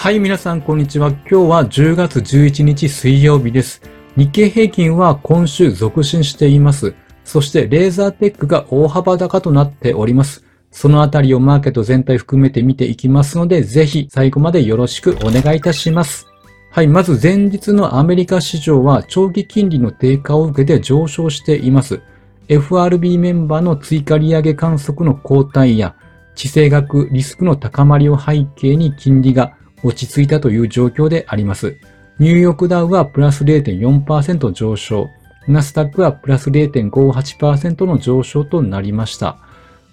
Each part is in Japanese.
はい、皆さん、こんにちは。今日は10月11日水曜日です。日経平均は今週続伸しています。そして、レーザーテックが大幅高となっております。そのあたりをマーケット全体含めて見ていきますので、ぜひ最後までよろしくお願いいたします。はい、まず前日のアメリカ市場は長期金利の低下を受けて上昇しています。FRB メンバーの追加利上げ観測の後退や、地政学リスクの高まりを背景に金利が落ち着いたという状況であります。ニューヨークダウはプラス0.4%上昇、ナスタックはプラス0.58%の上昇となりました。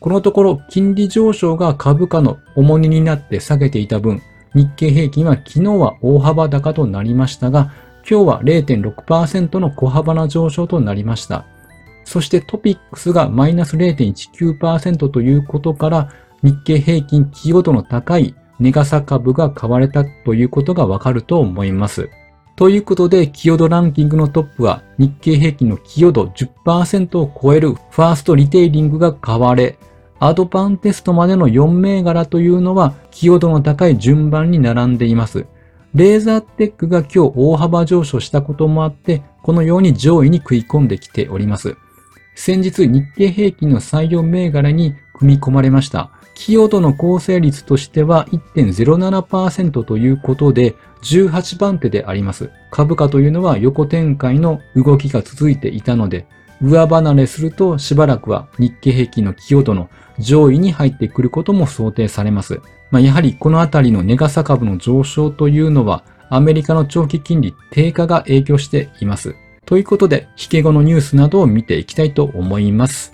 このところ金利上昇が株価の重荷になって下げていた分、日経平均は昨日は大幅高となりましたが、今日は0.6%の小幅な上昇となりました。そしてトピックスがマイナス0.19%ということから、日経平均寄与度の高いネガサ株が買われたということがわかると思います。ということで、寄与度ランキングのトップは日経平均の寄与度10%を超えるファーストリテイリングが買われ、アドバンテストまでの4銘柄というのは寄与度の高い順番に並んでいます。レーザーテックが今日大幅上昇したこともあって、このように上位に食い込んできております。先日日経平均の採用銘柄に組み込まれました。寄与度の構成率としては1.07%ということで、18番手であります。株価というのは横展開の動きが続いていたので、上離れするとしばらくは日経平均の寄与度の上位に入ってくることも想定されます。まあ、やはりこのあたりのネガサ株の上昇というのはアメリカの長期金利低下が影響しています。ということで、引け後のニュースなどを見ていきたいと思います。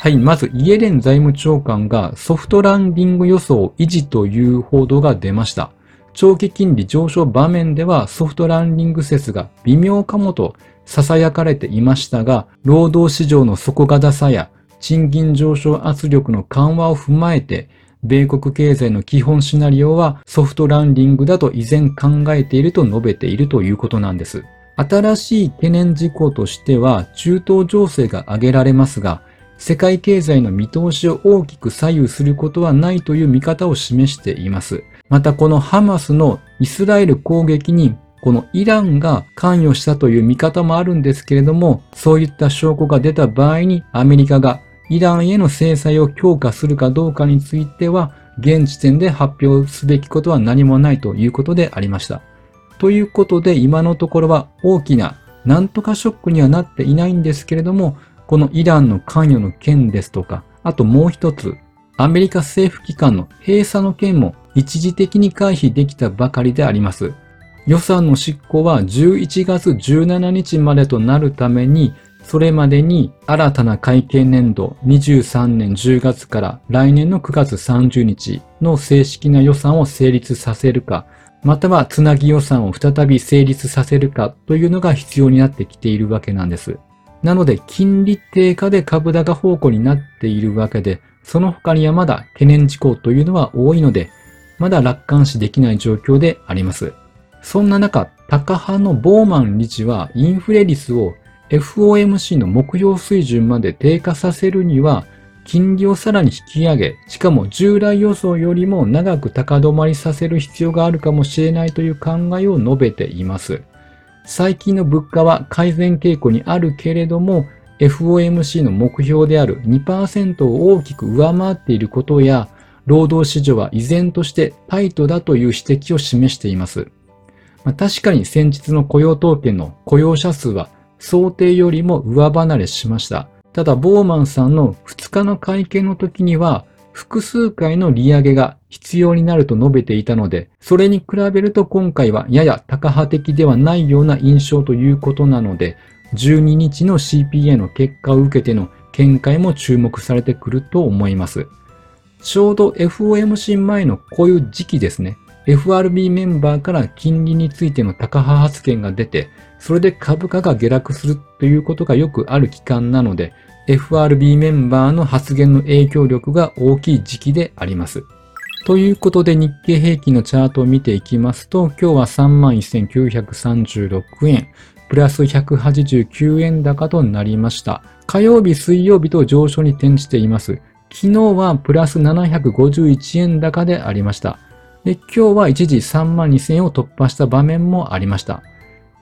はい、まずイエレン財務長官がソフトランディング予想維持という報道が出ました。長期金利上昇場面ではソフトランディング説が微妙かもと囁かれていましたが、労働市場の底堅さや賃金上昇圧力の緩和を踏まえて、米国経済の基本シナリオはソフトランディングだと依然考えていると述べているということなんです。新しい懸念事項としては中東情勢が挙げられますが、世界経済の見通しを大きく左右することはないという見方を示しています。またこのハマスのイスラエル攻撃にこのイランが関与したという見方もあるんですけれども、そういった証拠が出た場合にアメリカがイランへの制裁を強化するかどうかについては、現時点で発表すべきことは何もないということでありました。ということで今のところは大きななんとかショックにはなっていないんですけれども、このイランの関与の件ですとか、あともう一つ、アメリカ政府機関の閉鎖の件も一時的に回避できたばかりであります。予算の執行は11月17日までとなるために、それまでに新たな会計年度23年10月から来年の9月30日の正式な予算を成立させるか、またはつなぎ予算を再び成立させるかというのが必要になってきているわけなんです。なので、金利低下で株高方向になっているわけで、その他にはまだ懸念事項というのは多いので、まだ楽観視できない状況であります。そんな中、高派のボーマン理事はインフレ率を FOMC の目標水準まで低下させるには、金利をさらに引き上げ、しかも従来予想よりも長く高止まりさせる必要があるかもしれないという考えを述べています。最近の物価は改善傾向にあるけれども、FOMC の目標である2%を大きく上回っていることや、労働市場は依然としてタイトだという指摘を示しています。まあ、確かに先日の雇用統計の雇用者数は想定よりも上離れしました。ただ、ボーマンさんの2日の会見の時には、複数回の利上げが必要になると述べていたので、それに比べると今回はやや高派的ではないような印象ということなので、12日の CPA の結果を受けての見解も注目されてくると思います。ちょうど FOMC 前のこういう時期ですね。FRB メンバーから金利についての高派発言が出て、それで株価が下落するということがよくある期間なので、FRB メンバーの発言の影響力が大きい時期であります。ということで日経平均のチャートを見ていきますと、今日は31,936円、プラス189円高となりました。火曜日、水曜日と上昇に転じています。昨日はプラス751円高でありました。で今日は一時3万2000円を突破した場面もありました。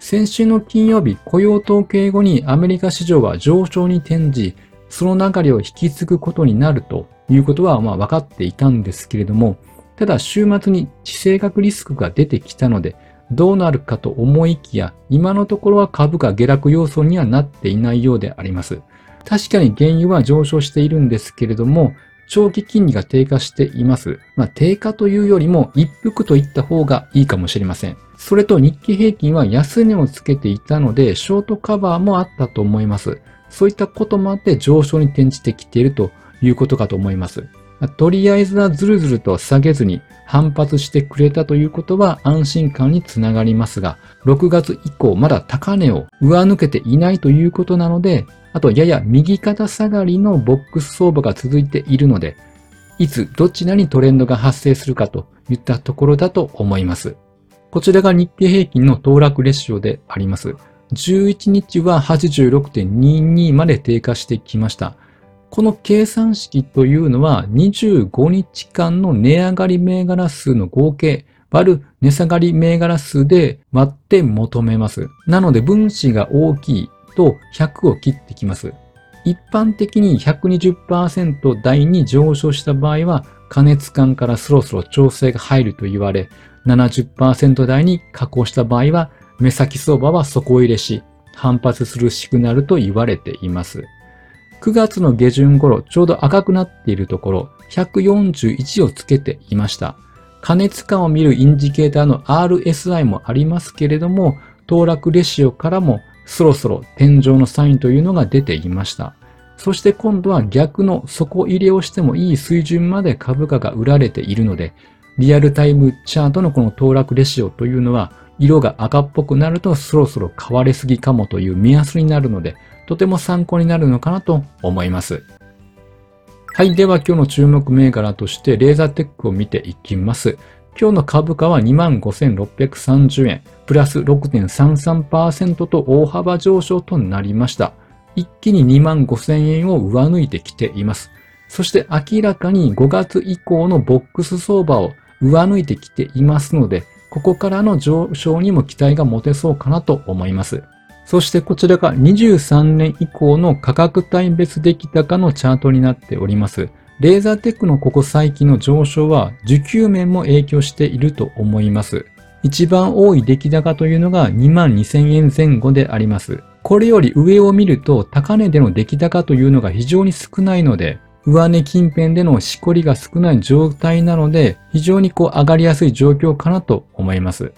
先週の金曜日、雇用統計後にアメリカ市場は上昇に転じ、その流れを引き継ぐことになるということはまあ分かっていたんですけれども、ただ週末に地政学リスクが出てきたので、どうなるかと思いきや、今のところは株価下落要素にはなっていないようであります。確かに原油は上昇しているんですけれども、長期金利が低下しています。まあ、低下というよりも一服といった方がいいかもしれません。それと日経平均は安値をつけていたので、ショートカバーもあったと思います。そういったこともあって上昇に転じてきているということかと思います。とりあえずはずるずると下げずに反発してくれたということは安心感につながりますが、6月以降まだ高値を上抜けていないということなので、あとやや右肩下がりのボックス相場が続いているので、いつどちらにトレンドが発生するかといったところだと思います。こちらが日経平均の騰落レシオであります。11日は86.22まで低下してきました。この計算式というのは25日間の値上がり銘柄数の合計割る値下がり銘柄数で割って求めます。なので分子が大きいと100を切ってきます。一般的に120%台に上昇した場合は、加熱感からそろそろ調整が入ると言われ、70%台に下降した場合は、目先相場は底入れし、反発するシグナルと言われています。9月の下旬頃、ちょうど赤くなっているところ、141をつけていました。加熱感を見るインジケーターの RSI もありますけれども、騰落レシオからもそろそろ天井のサインというのが出ていました。そして今度は逆の底入れをしてもいい水準まで株価が売られているので、リアルタイムチャートのこの騰落レシオというのは、色が赤っぽくなるとそろそろ買われすぎかもという目安になるので、とても参考になるのかなと思います。はい。では今日の注目銘柄としてレーザーテックを見ていきます。今日の株価は25,630円、プラス6.33%と大幅上昇となりました。一気に25,000円を上抜いてきています。そして明らかに5月以降のボックス相場を上抜いてきていますので、ここからの上昇にも期待が持てそうかなと思います。そしてこちらが23年以降の価格帯別出来高のチャートになっております。レーザーテックのここ最近の上昇は需給面も影響していると思います。一番多い出来高というのが2万2000円前後であります。これより上を見ると高値での出来高というのが非常に少ないので、上値近辺でのしこりが少ない状態なので、非常にこう上がりやすい状況かなと思います。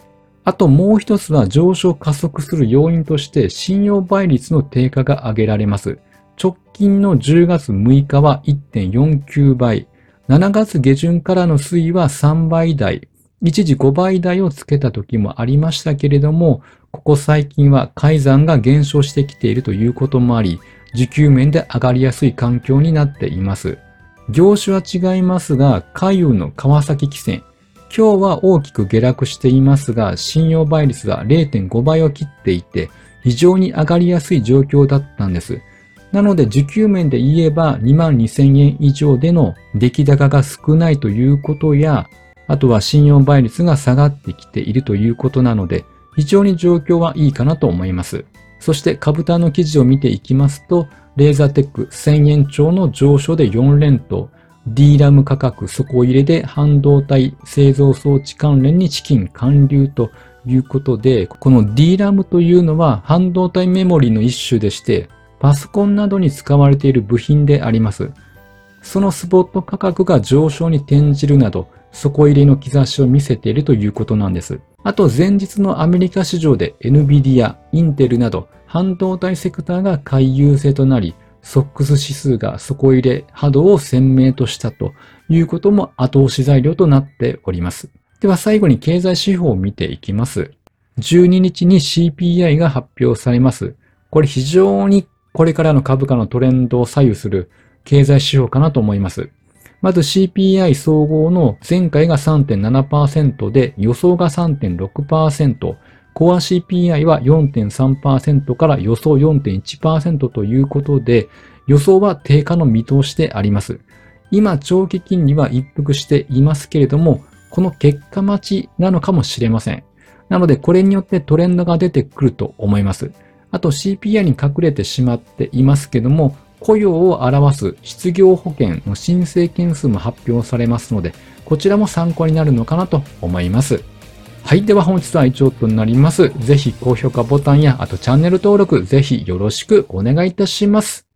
あともう一つは上昇加速する要因として信用倍率の低下が挙げられます。直近の10月6日は1.49倍、7月下旬からの推移は3倍台、一時5倍台をつけた時もありましたけれども、ここ最近は改ざんが減少してきているということもあり、需給面で上がりやすい環境になっています。業種は違いますが、海運の川崎汽船、今日は大きく下落していますが、信用倍率は0.5倍を切っていて、非常に上がりやすい状況だったんです。なので、受給面で言えば2万2000円以上での出来高が少ないということや、あとは信用倍率が下がってきているということなので、非常に状況はいいかなと思います。そして株単の記事を見ていきますと、レーザーテック1000円超の上昇で4連投、DRAM 価格底入れで半導体製造装置関連に資金還流ということで、この DRAM というのは半導体メモリの一種でして、パソコンなどに使われている部品であります。そのスポット価格が上昇に転じるなど、底入れの兆しを見せているということなんです。あと前日のアメリカ市場で NVIDIA、インテルなど半導体セクターが買い優勢となり、ソックス指数が底入れ波動を鮮明としたということも後押し材料となっております。では最後に経済指標を見ていきます。12日に CPI が発表されます。これ非常にこれからの株価のトレンドを左右する経済指標かなと思います。まず CPI 総合の前回が3.7%で予想が3.6%、コア CPI は4.3%から予想4.1%ということで、予想は低下の見通しであります。今、長期金利は一服していますけれども、この結果待ちなのかもしれません。なので、これによってトレンドが出てくると思います。あと CPI に隠れてしまっていますけども、雇用を表す失業保険の申請件数も発表されますので、こちらも参考になるのかなと思います。はい。では本日は以上となります。ぜひ高評価ボタンや、あとチャンネル登録、ぜひよろしくお願いいたします。